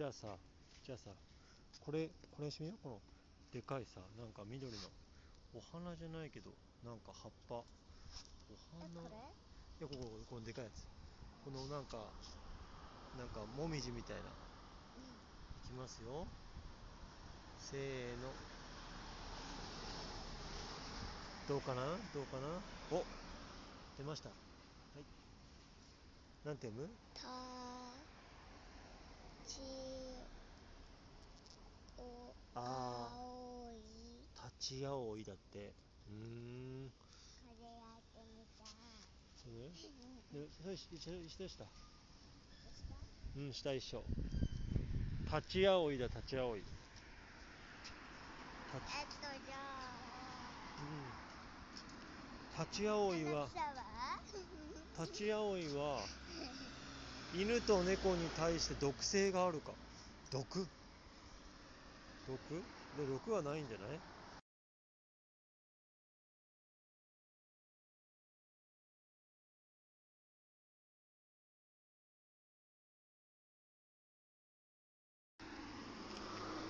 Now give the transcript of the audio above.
じゃあさじゃあさこれこれしてみよう。このでかいさなんか緑の。お花じゃないけどなんか葉っぱ。お花。えこれ？いやこここのでかいやつ。このなんかなんかもみじみたいな。いきますよ。せーの。どうかな？どうかな？お出ました。はい。なんて読むたちおあ青い立ち葵だって。うーん。これやってみたそれうんでそれ一緒一緒でした？した？うん下一緒。立ち葵だ立ち葵立ち。えっとじゃあ。うん。立ち葵は。花草は？立ち葵は犬と猫に対して毒性があるか。毒毒？で毒はないんじゃない？